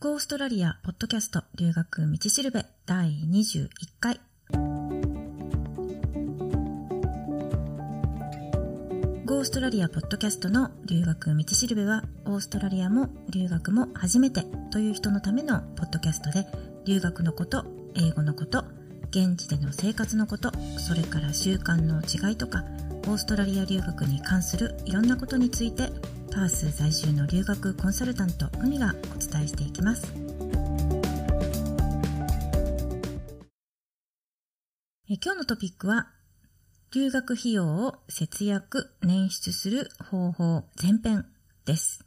オーストラリアポッドキャスト留学道しるべ第21回。ゴーストラリアポッドキャストの留学道しるべはオーストラリアも留学も初めてという人のためのポッドキャストで留学のこと英語のこと現地での生活のことそれから習慣の違いとかオーストラリア留学に関するいろんなことについてパース在住の留学コンサルタント海がお伝えしていきます。え今日のトピックは留学費用を節約捻出する方法前編です。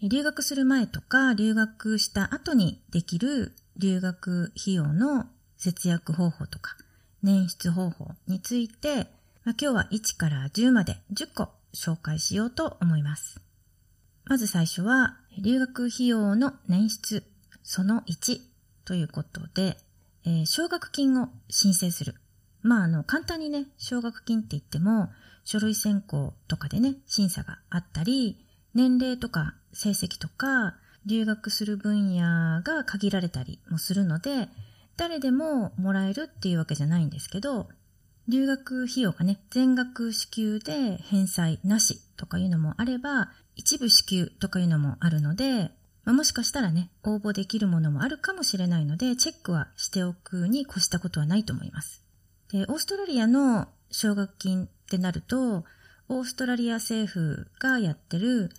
留学する前とか留学した後にできる留学費用の節約方法とか捻出方法について、まあ、今日は1から10まで10個紹介しようと思います。まず最初は、留学費用の捻出その1ということで、えー、奨学金を申請する。まあ、あの、簡単にね、奨学金って言っても、書類選考とかでね、審査があったり、年齢とか成績とか、留学する分野が限られたりもするので、誰でももらえるっていうわけじゃないんですけど、留学費用がね、全額支給で返済なしとかいうのもあれば、一部支給とかいうのもあるので、まあ、もしかしたらね、応募できるものもあるかもしれないので、チェックはしておくに越したことはないと思います。で、オーストラリアの奨学金ってなると、オーストラリア政府がやってる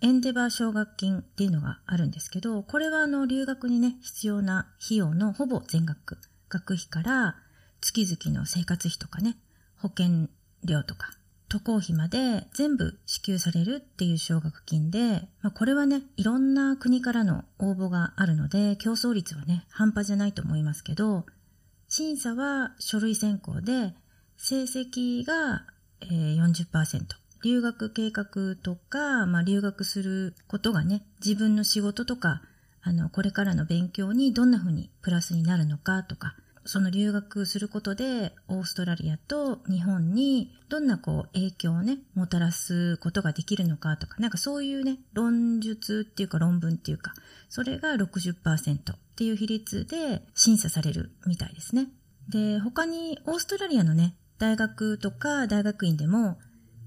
エンデバー奨学金っていうのがあるんですけど、これはあの留学にね、必要な費用のほぼ全額、学費から月々の生活費とかね、保険料とか、渡航費まで全部支給されるっていう奨学金で、まあ、これはね、いろんな国からの応募があるので、競争率はね、半端じゃないと思いますけど、審査は書類選考で、成績が40%。留学計画とか、まあ、留学することがね、自分の仕事とか、あの、これからの勉強にどんな風にプラスになるのかとか、その留学することでオーストラリアと日本にどんなこう影響をね、もたらすことができるのかとか、なんかそういうね、論述っていうか論文っていうか、それが60%っていう比率で審査されるみたいですね。で、他にオーストラリアのね、大学とか大学院でも、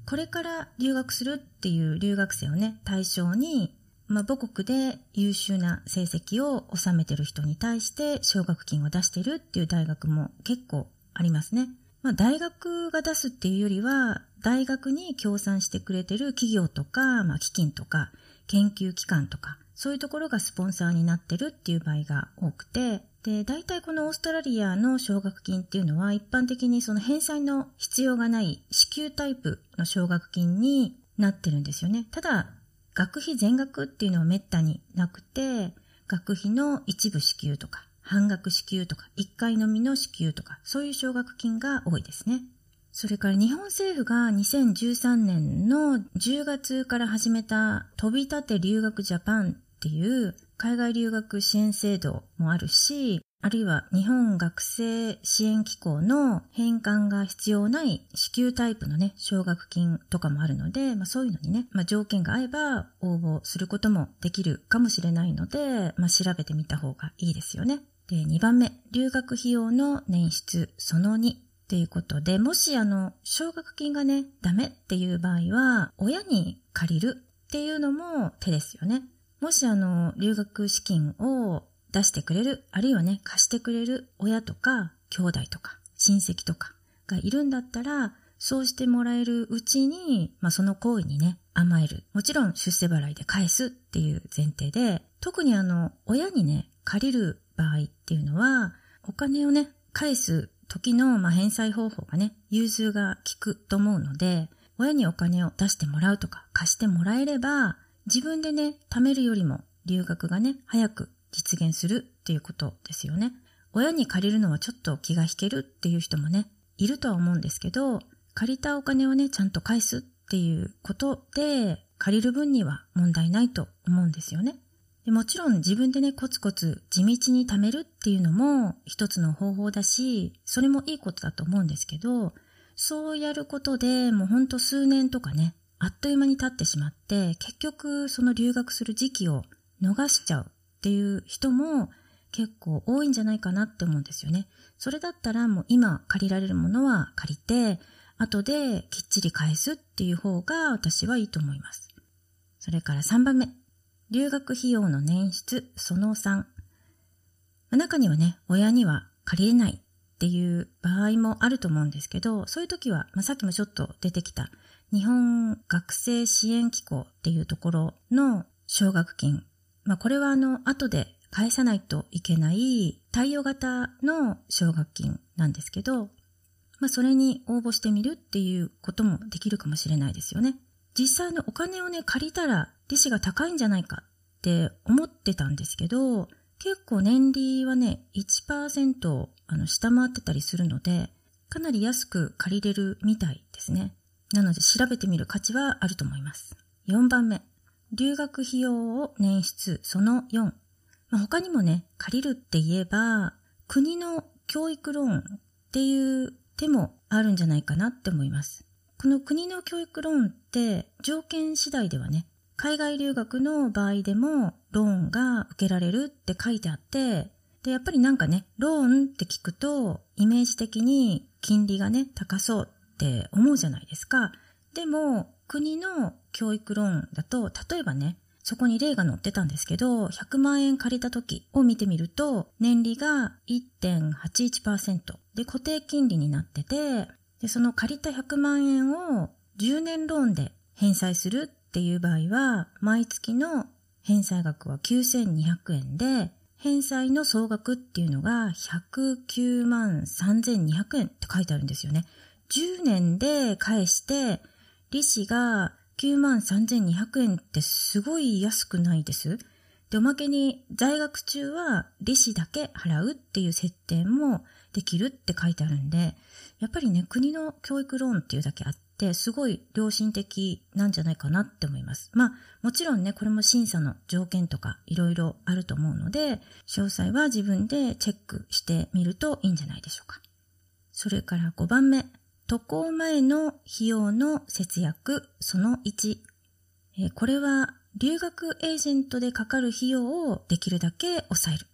これから留学するっていう留学生をね、対象にまあ、母国で優秀な成績を収めてる人に対して奨学金を出してるっていう大学も結構ありますね。まあ、大学が出すっていうよりは、大学に協賛してくれてる企業とか、まあ、基金とか、研究機関とか、そういうところがスポンサーになってるっていう場合が多くて、で、大体このオーストラリアの奨学金っていうのは一般的にその返済の必要がない支給タイプの奨学金になってるんですよね。ただ、学費全額っていうのはめったになくて、学費の一部支給とか、半額支給とか、一回のみの支給とか、そういう奨学金が多いですね。それから日本政府が2013年の10月から始めた飛び立て留学ジャパンっていう海外留学支援制度もあるし、あるいは日本学生支援機構の返還が必要ない支給タイプのね、奨学金とかもあるので、まあそういうのにね、まあ条件が合えば応募することもできるかもしれないので、まあ調べてみた方がいいですよね。で、2番目、留学費用の捻出その2っていうことで、もしあの、奨学金がね、ダメっていう場合は、親に借りるっていうのも手ですよね。もしあの、留学資金を出してくれる、あるいはね、貸してくれる親とか、兄弟とか、親戚とかがいるんだったら、そうしてもらえるうちに、まあ、その行為にね、甘える。もちろん出世払いで返すっていう前提で、特にあの、親にね、借りる場合っていうのは、お金をね、返す時の、まあ、返済方法がね、融通が効くと思うので、親にお金を出してもらうとか、貸してもらえれば、自分でね、貯めるよりも留学がね、早く実現するっていうことですよね。親に借りるのはちょっと気が引けるっていう人もね、いるとは思うんですけど、借りたお金をね、ちゃんと返すっていうことで、借りる分には問題ないと思うんですよね。でもちろん自分でね、コツコツ地道に貯めるっていうのも一つの方法だし、それもいいことだと思うんですけど、そうやることでもうほんと数年とかね、あっという間に経ってしまって、結局その留学する時期を逃しちゃうっていう人も結構多いんじゃないかなって思うんですよね。それだったらもう今借りられるものは借りて、後できっちり返すっていう方が私はいいと思います。それから3番目。留学費用の捻出その3。中にはね、親には借りれないっていう場合もあると思うんですけど、そういう時は、まあ、さっきもちょっと出てきた日本学生支援機構っていうところの奨学金。まあ、これはあの、後で返さないといけない対応型の奨学金なんですけど、まあ、それに応募してみるっていうこともできるかもしれないですよね。実際のお金をね、借りたら利子が高いんじゃないかって思ってたんですけど、結構年利はね、1%をあの下回ってたりするので、かなり安く借りれるみたいですね。なので調べてみる価値はあると思います。4番目。留学費用を捻出その4。まあ、他にもね、借りるって言えば、国の教育ローンっていう手もあるんじゃないかなって思います。この国の教育ローンって条件次第ではね、海外留学の場合でもローンが受けられるって書いてあって、で、やっぱりなんかね、ローンって聞くと、イメージ的に金利がね、高そうって思うじゃないですか。でも、国の教育ローンだと、例えばね、そこに例が載ってたんですけど、100万円借りた時を見てみると、年利が1.81%で固定金利になってて、で、その借りた100万円を10年ローンで返済するっていう場合は、毎月の返済額は9200円で、返済の総額っていうのが109万3200円って書いてあるんですよね。10年で返して、利子が9万3200円ってすごい安くないです？で、おまけに在学中は利子だけ払うっていう設定もできるって書いてあるんで、やっぱりね、国の教育ローンっていうだけあって、すごい良心的なんじゃないかなって思います。まあ、もちろんね、これも審査の条件とかいろいろあると思うので、詳細は自分でチェックしてみるといいんじゃないでしょうか。それから5番目、渡航前の費用の節約その1。えこれは留学エージェントでかかる費用をできるだけ抑える。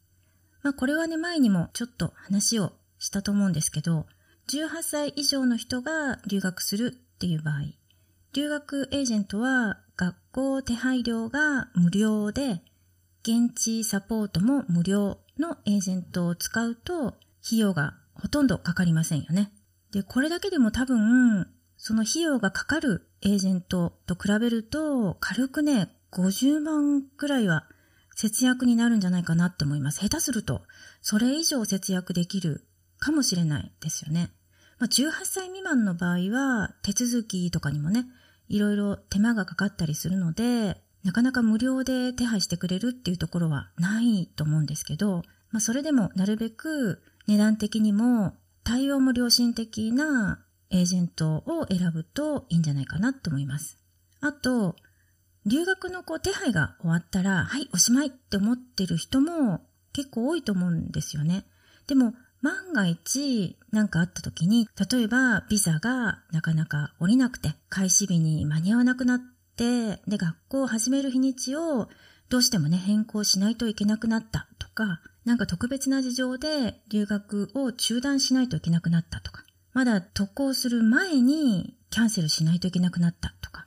まあこれはね前にもちょっと話をしたと思うんですけど、18歳以上の人が留学するっていう場合、留学エージェントは学校手配料が無料で、現地サポートも無料のエージェントを使うと費用がほとんどかかりませんよね。で、これだけでも多分、その費用がかかるエージェントと比べると、軽くね、50万くらいは節約になるんじゃないかなって思います。下手すると、それ以上節約できるかもしれないですよね。まあ、18歳未満の場合は、手続きとかにもね、いろいろ手間がかかったりするので、なかなか無料で手配してくれるっていうところはないと思うんですけど、まあ、それでもなるべく値段的にも対応も良心的なエージェントを選ぶといいんじゃないかなと思います。あと、留学のこう手配が終わったら、はい、おしまいって思ってる人も結構多いと思うんですよね。でも、万が一何かあった時に、例えばビザがなかなか降りなくて、開始日に間に合わなくなって、で、学校を始める日にちをどうしてもね、変更しないといけなくなったとか、なんか特別な事情で留学を中断しないといけなくなったとか、まだ渡航する前にキャンセルしないといけなくなったとか、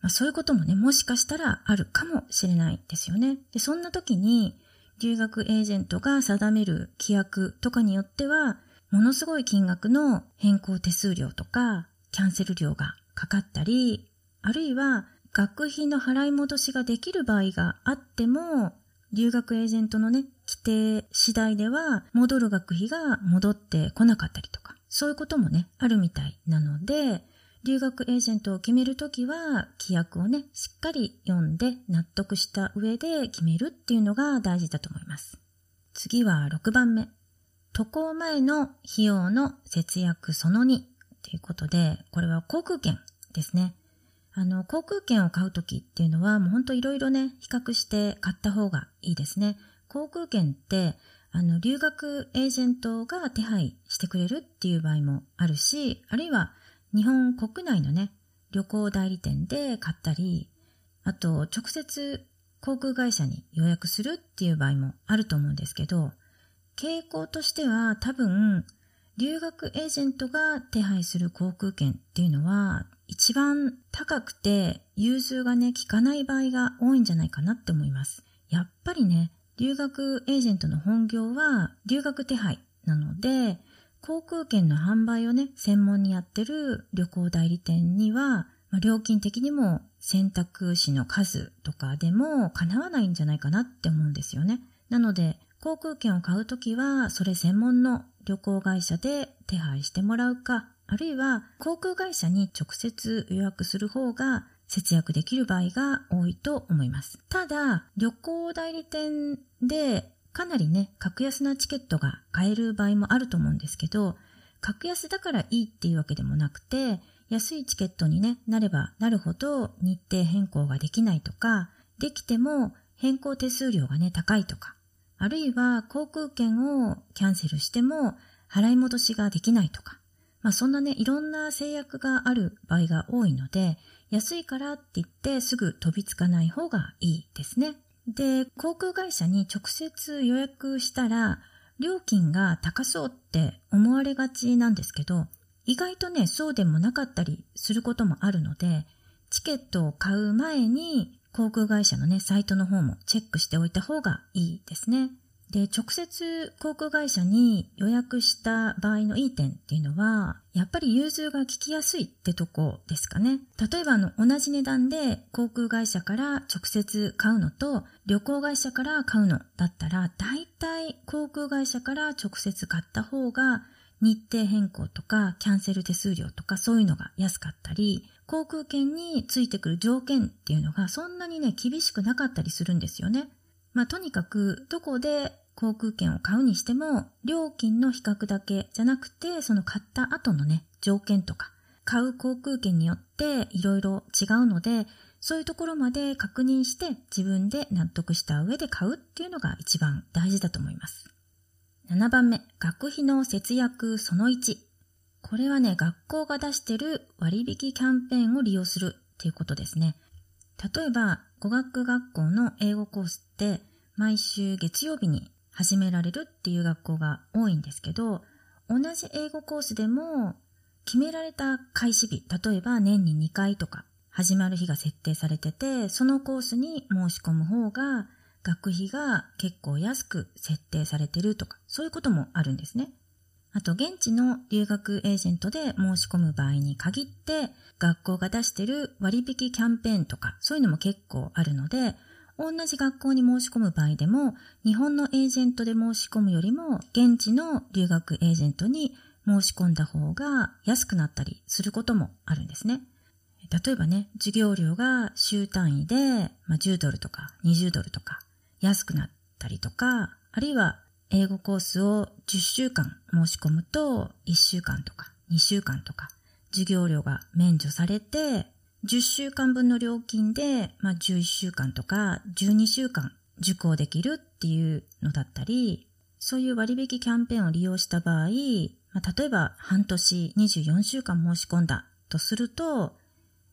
まあ、そういうこともね、もしかしたらあるかもしれないですよね。で、そんな時に、留学エージェントが定める規約とかによっては、ものすごい金額の変更手数料とか、キャンセル料がかかったり、あるいは学費の払い戻しができる場合があっても、留学エージェントのね、規定次第では戻る学費が戻ってこなかったりとか、そういうこともね、あるみたいなので、留学エージェントを決めるときは、規約をね、しっかり読んで納得した上で決めるっていうのが大事だと思います。次は6番目。渡航前の費用の節約その2ということで、これは航空券ですね。あの、航空券を買うときっていうのは、もうほんといろいろね、比較して買った方がいいですね。航空券って、あの、留学エージェントが手配してくれるっていう場合もあるし、あるいは日本国内のね、旅行代理店で買ったり、あと直接航空会社に予約するっていう場合もあると思うんですけど、傾向としては多分、留学エージェントが手配する航空券っていうのは一番高くて融通がね、効かない場合が多いんじゃないかなって思います。やっぱりね、留学エージェントの本業は留学手配なので、航空券の販売をね、専門にやってる旅行代理店には、まあ、料金的にも選択肢の数とかでも叶わないんじゃないかなって思うんですよね。なので、航空券を買うときは、それ専門の旅行会社で手配してもらうか、あるいは航空会社に直接予約する方が節約できる場合が多いと思います。ただ、旅行代理店でかなりね、格安なチケットが買える場合もあると思うんですけど、格安だからいいっていうわけでもなくて、安いチケットに、ね、なればなるほど日程変更ができないとか、できても変更手数料がね、高いとか、あるいは航空券をキャンセルしても払い戻しができないとか、まあそんなね、いろんな制約がある場合が多いので、安いからって言ってすぐ飛びつかない方がいいですね。で、航空会社に直接予約したら、料金が高そうって思われがちなんですけど、意外とね、そうでもなかったりすることもあるので、チケットを買う前に航空会社のね、サイトの方もチェックしておいた方がいいですね。で、直接航空会社に予約した場合のいい点っていうのは、やっぱり融通が利きやすいってとこですかね。例えばあの、同じ値段で航空会社から直接買うのと、旅行会社から買うのだったら、大体航空会社から直接買った方が、日程変更とかキャンセル手数料とかそういうのが安かったり、航空券についてくる条件っていうのがそんなにね、厳しくなかったりするんですよね。まあ、とにかく、どこで航空券を買うにしても、料金の比較だけじゃなくて、その買った後のね、条件とか、買う航空券によっていろいろ違うので、そういうところまで確認して自分で納得した上で買うっていうのが一番大事だと思います。7番目、学費の節約その1。これはね、学校が出してる割引キャンペーンを利用するっていうことですね。例えば、語学学校の英語コースって毎週月曜日に始められるっていう学校が多いんですけど、同じ英語コースでも決められた開始日、例えば年に2回とか始まる日が設定されてて、そのコースに申し込む方が学費が結構安く設定されてるとか、そういうこともあるんですね。あと、現地の留学エージェントで申し込む場合に限って、学校が出してる割引キャンペーンとか、そういうのも結構あるので、同じ学校に申し込む場合でも、日本のエージェントで申し込むよりも、現地の留学エージェントに申し込んだ方が安くなったりすることもあるんですね。例えばね、授業料が週単位で、まあ、10ドルとか20ドルとか安くなったりとか、あるいは英語コースを10週間申し込むと1週間とか2週間とか授業料が免除されて10週間分の料金で、まあ、11週間とか12週間受講できるっていうのだったり、そういう割引キャンペーンを利用した場合、まあ、例えば半年24週間申し込んだとすると、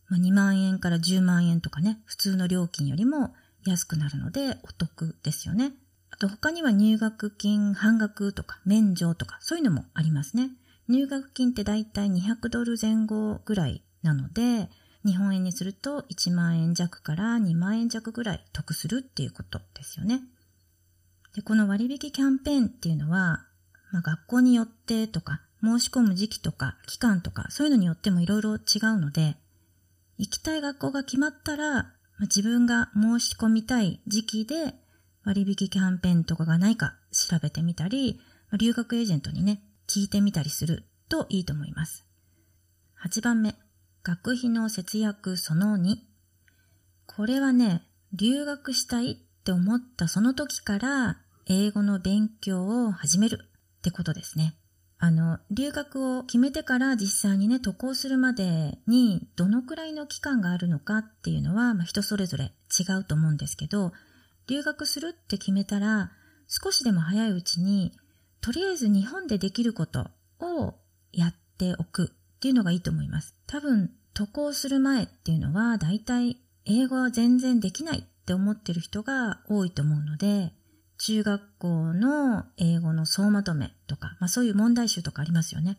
まあ、2万円から10万円とかね、普通の料金よりも安くなるのでお得ですよね。あと他には入学金半額とか免除とかそういうのもありますね。入学金ってだいたい200ドル前後ぐらいなので、日本円にすると1万円弱から2万円弱ぐらい得するっていうことですよね。で、この割引キャンペーンっていうのは、まあ、学校によってとか、申し込む時期とか期間とか、そういうのによってもいろいろ違うので、行きたい学校が決まったら、まあ、自分が申し込みたい時期で割引キャンペーンとかがないか調べてみたり、留学エージェントにね、聞いてみたりするといいと思います。8番目、学費の節約その2。これはね、留学したいって思ったその時から英語の勉強を始めるってことですね。あの、留学を決めてから実際にね、渡航するまでにどのくらいの期間があるのかっていうのは、まあ、人それぞれ違うと思うんですけど、留学するって決めたら、少しでも早いうちに、とりあえず日本でできることをやっておくっていうのがいいと思います。多分、渡航する前っていうのは、だいたい英語は全然できないっって思ってる人が多いと思うので、中学校の英語の総まとめとか、まあそういう問題集とかありますよね。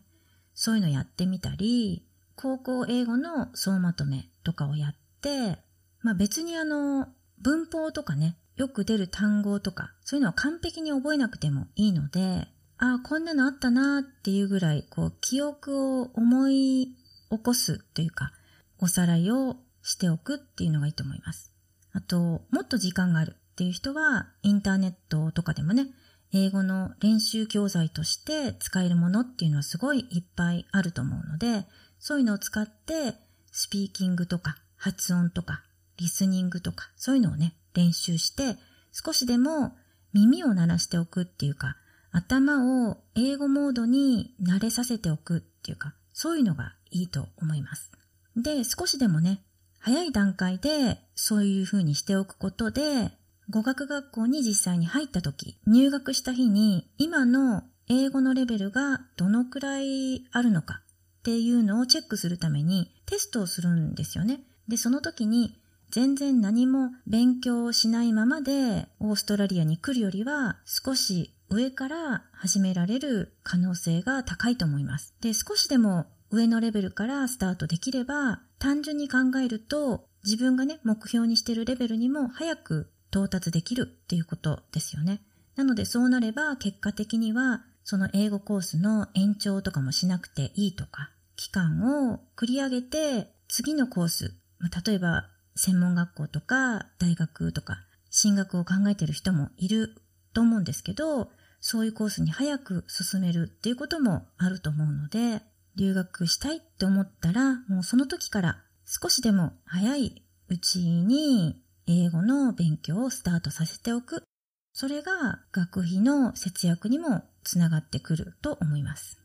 そういうのやってみたり、高校英語の総まとめとかをやって、まあ別にあの、文法とかね、よく出る単語とか、そういうのは完璧に覚えなくてもいいので、ああ、こんなのあったなっていうぐらい、こう、記憶を思い起こすというか、おさらいをしておくっていうのがいいと思います。あと、もっと時間があるっていう人は、インターネットとかでもね、英語の練習教材として使えるものっていうのはすごいいっぱいあると思うので、そういうのを使って、スピーキングとか発音とかリスニングとかそういうのをね、練習して少しでも耳を鳴らしておくっていうか、頭を英語モードに慣れさせておくっていうか、そういうのがいいと思います。で、少しでもね、早い段階でそういう風にしておくことで、語学学校に実際に入った時、入学した日に今の英語のレベルがどのくらいあるのかっていうのをチェックするためにテストをするんですよね。で、その時に全然何も勉強をしないままでオーストラリアに来るよりは少し上から始められる可能性が高いと思います。で、少しでも上のレベルからスタートできれば単純に考えると自分がね、目標にしてるレベルにも早く到達できるっていうことですよね。なのでそうなれば結果的にはその英語コースの延長とかもしなくていいとか、期間を繰り上げて次のコース、例えば専門学校とか大学とか進学を考えてる人もいると思うんですけど、そういうコースに早く進めるっていうこともあると思うので、留学したいって思ったら、もうその時から少しでも早いうちに英語の勉強をスタートさせておく。それが学費の節約にもつながってくると思います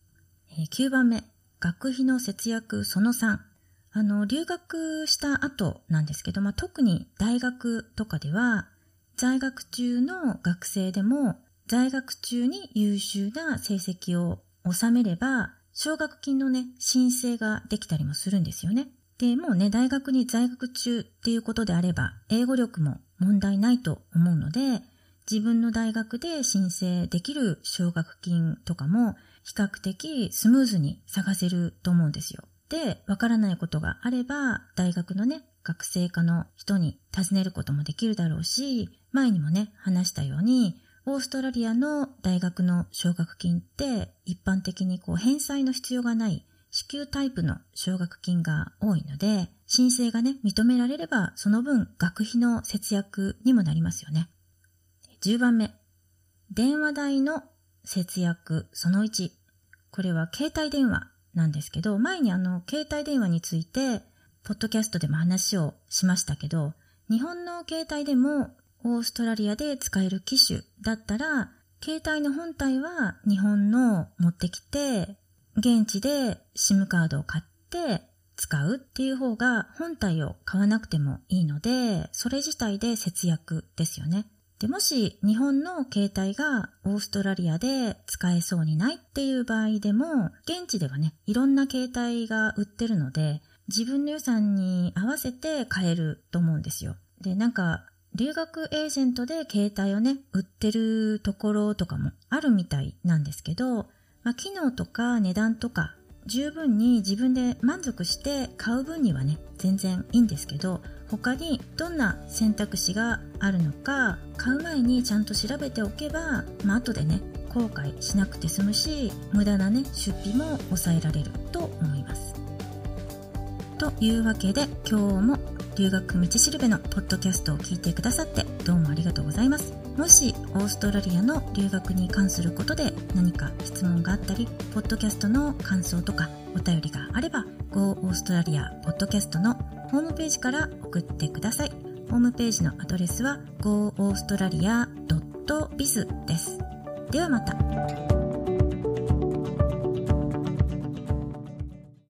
え。9番目、学費の節約その3。あの、留学した後なんですけど、まあ、特に大学とかでは、在学中の学生でも、在学中に優秀な成績を収めれば、奨学金のね、申請ができたりもするんですよね。で、もうね、大学に在学中っていうことであれば、英語力も問題ないと思うので、自分の大学で申請できる奨学金とかも比較的スムーズに探せると思うんですよ。で、わからないことがあれば、大学のね、学生科の人に尋ねることもできるだろうし、前にもね、話したように、オーストラリアの大学の奨学金って一般的にこう返済の必要がない支給タイプの奨学金が多いので、申請がね、認められれば、その分学費の節約にもなりますよね。10番目。電話代の節約その1。これは携帯電話なんですけど、前にあの、携帯電話について、ポッドキャストでも話をしましたけど、日本の携帯でもオーストラリアで使える機種だったら、携帯の本体は日本の持ってきて、現地で SIM カードを買って使うっていう方が本体を買わなくてもいいので、それ自体で節約ですよね。で、もし日本の携帯がオーストラリアで使えそうにないっていう場合でも、現地ではね、いろんな携帯が売ってるので、自分の予算に合わせて買えると思うんですよ。で、なんか、留学エージェントで携帯をね、売ってるところとかもあるみたいなんですけど、まあ、機能とか値段とか十分に自分で満足して買う分にはね全然いいんですけど他にどんな選択肢があるのか買う前にちゃんと調べておけば、まあ後でね後悔しなくて済むし無駄なね出費も抑えられると思います。というわけで今日も留学道しるべのポッドキャストを聞いてくださってどうもありがとうございます。もしオーストラリアの留学に関することで何か質問があったりポッドキャストの感想とかお便りがあれば Go オーストラリアポッドキャストのホームページから送ってください。ホームページのアドレスは goaustralia.biz です。ではまた。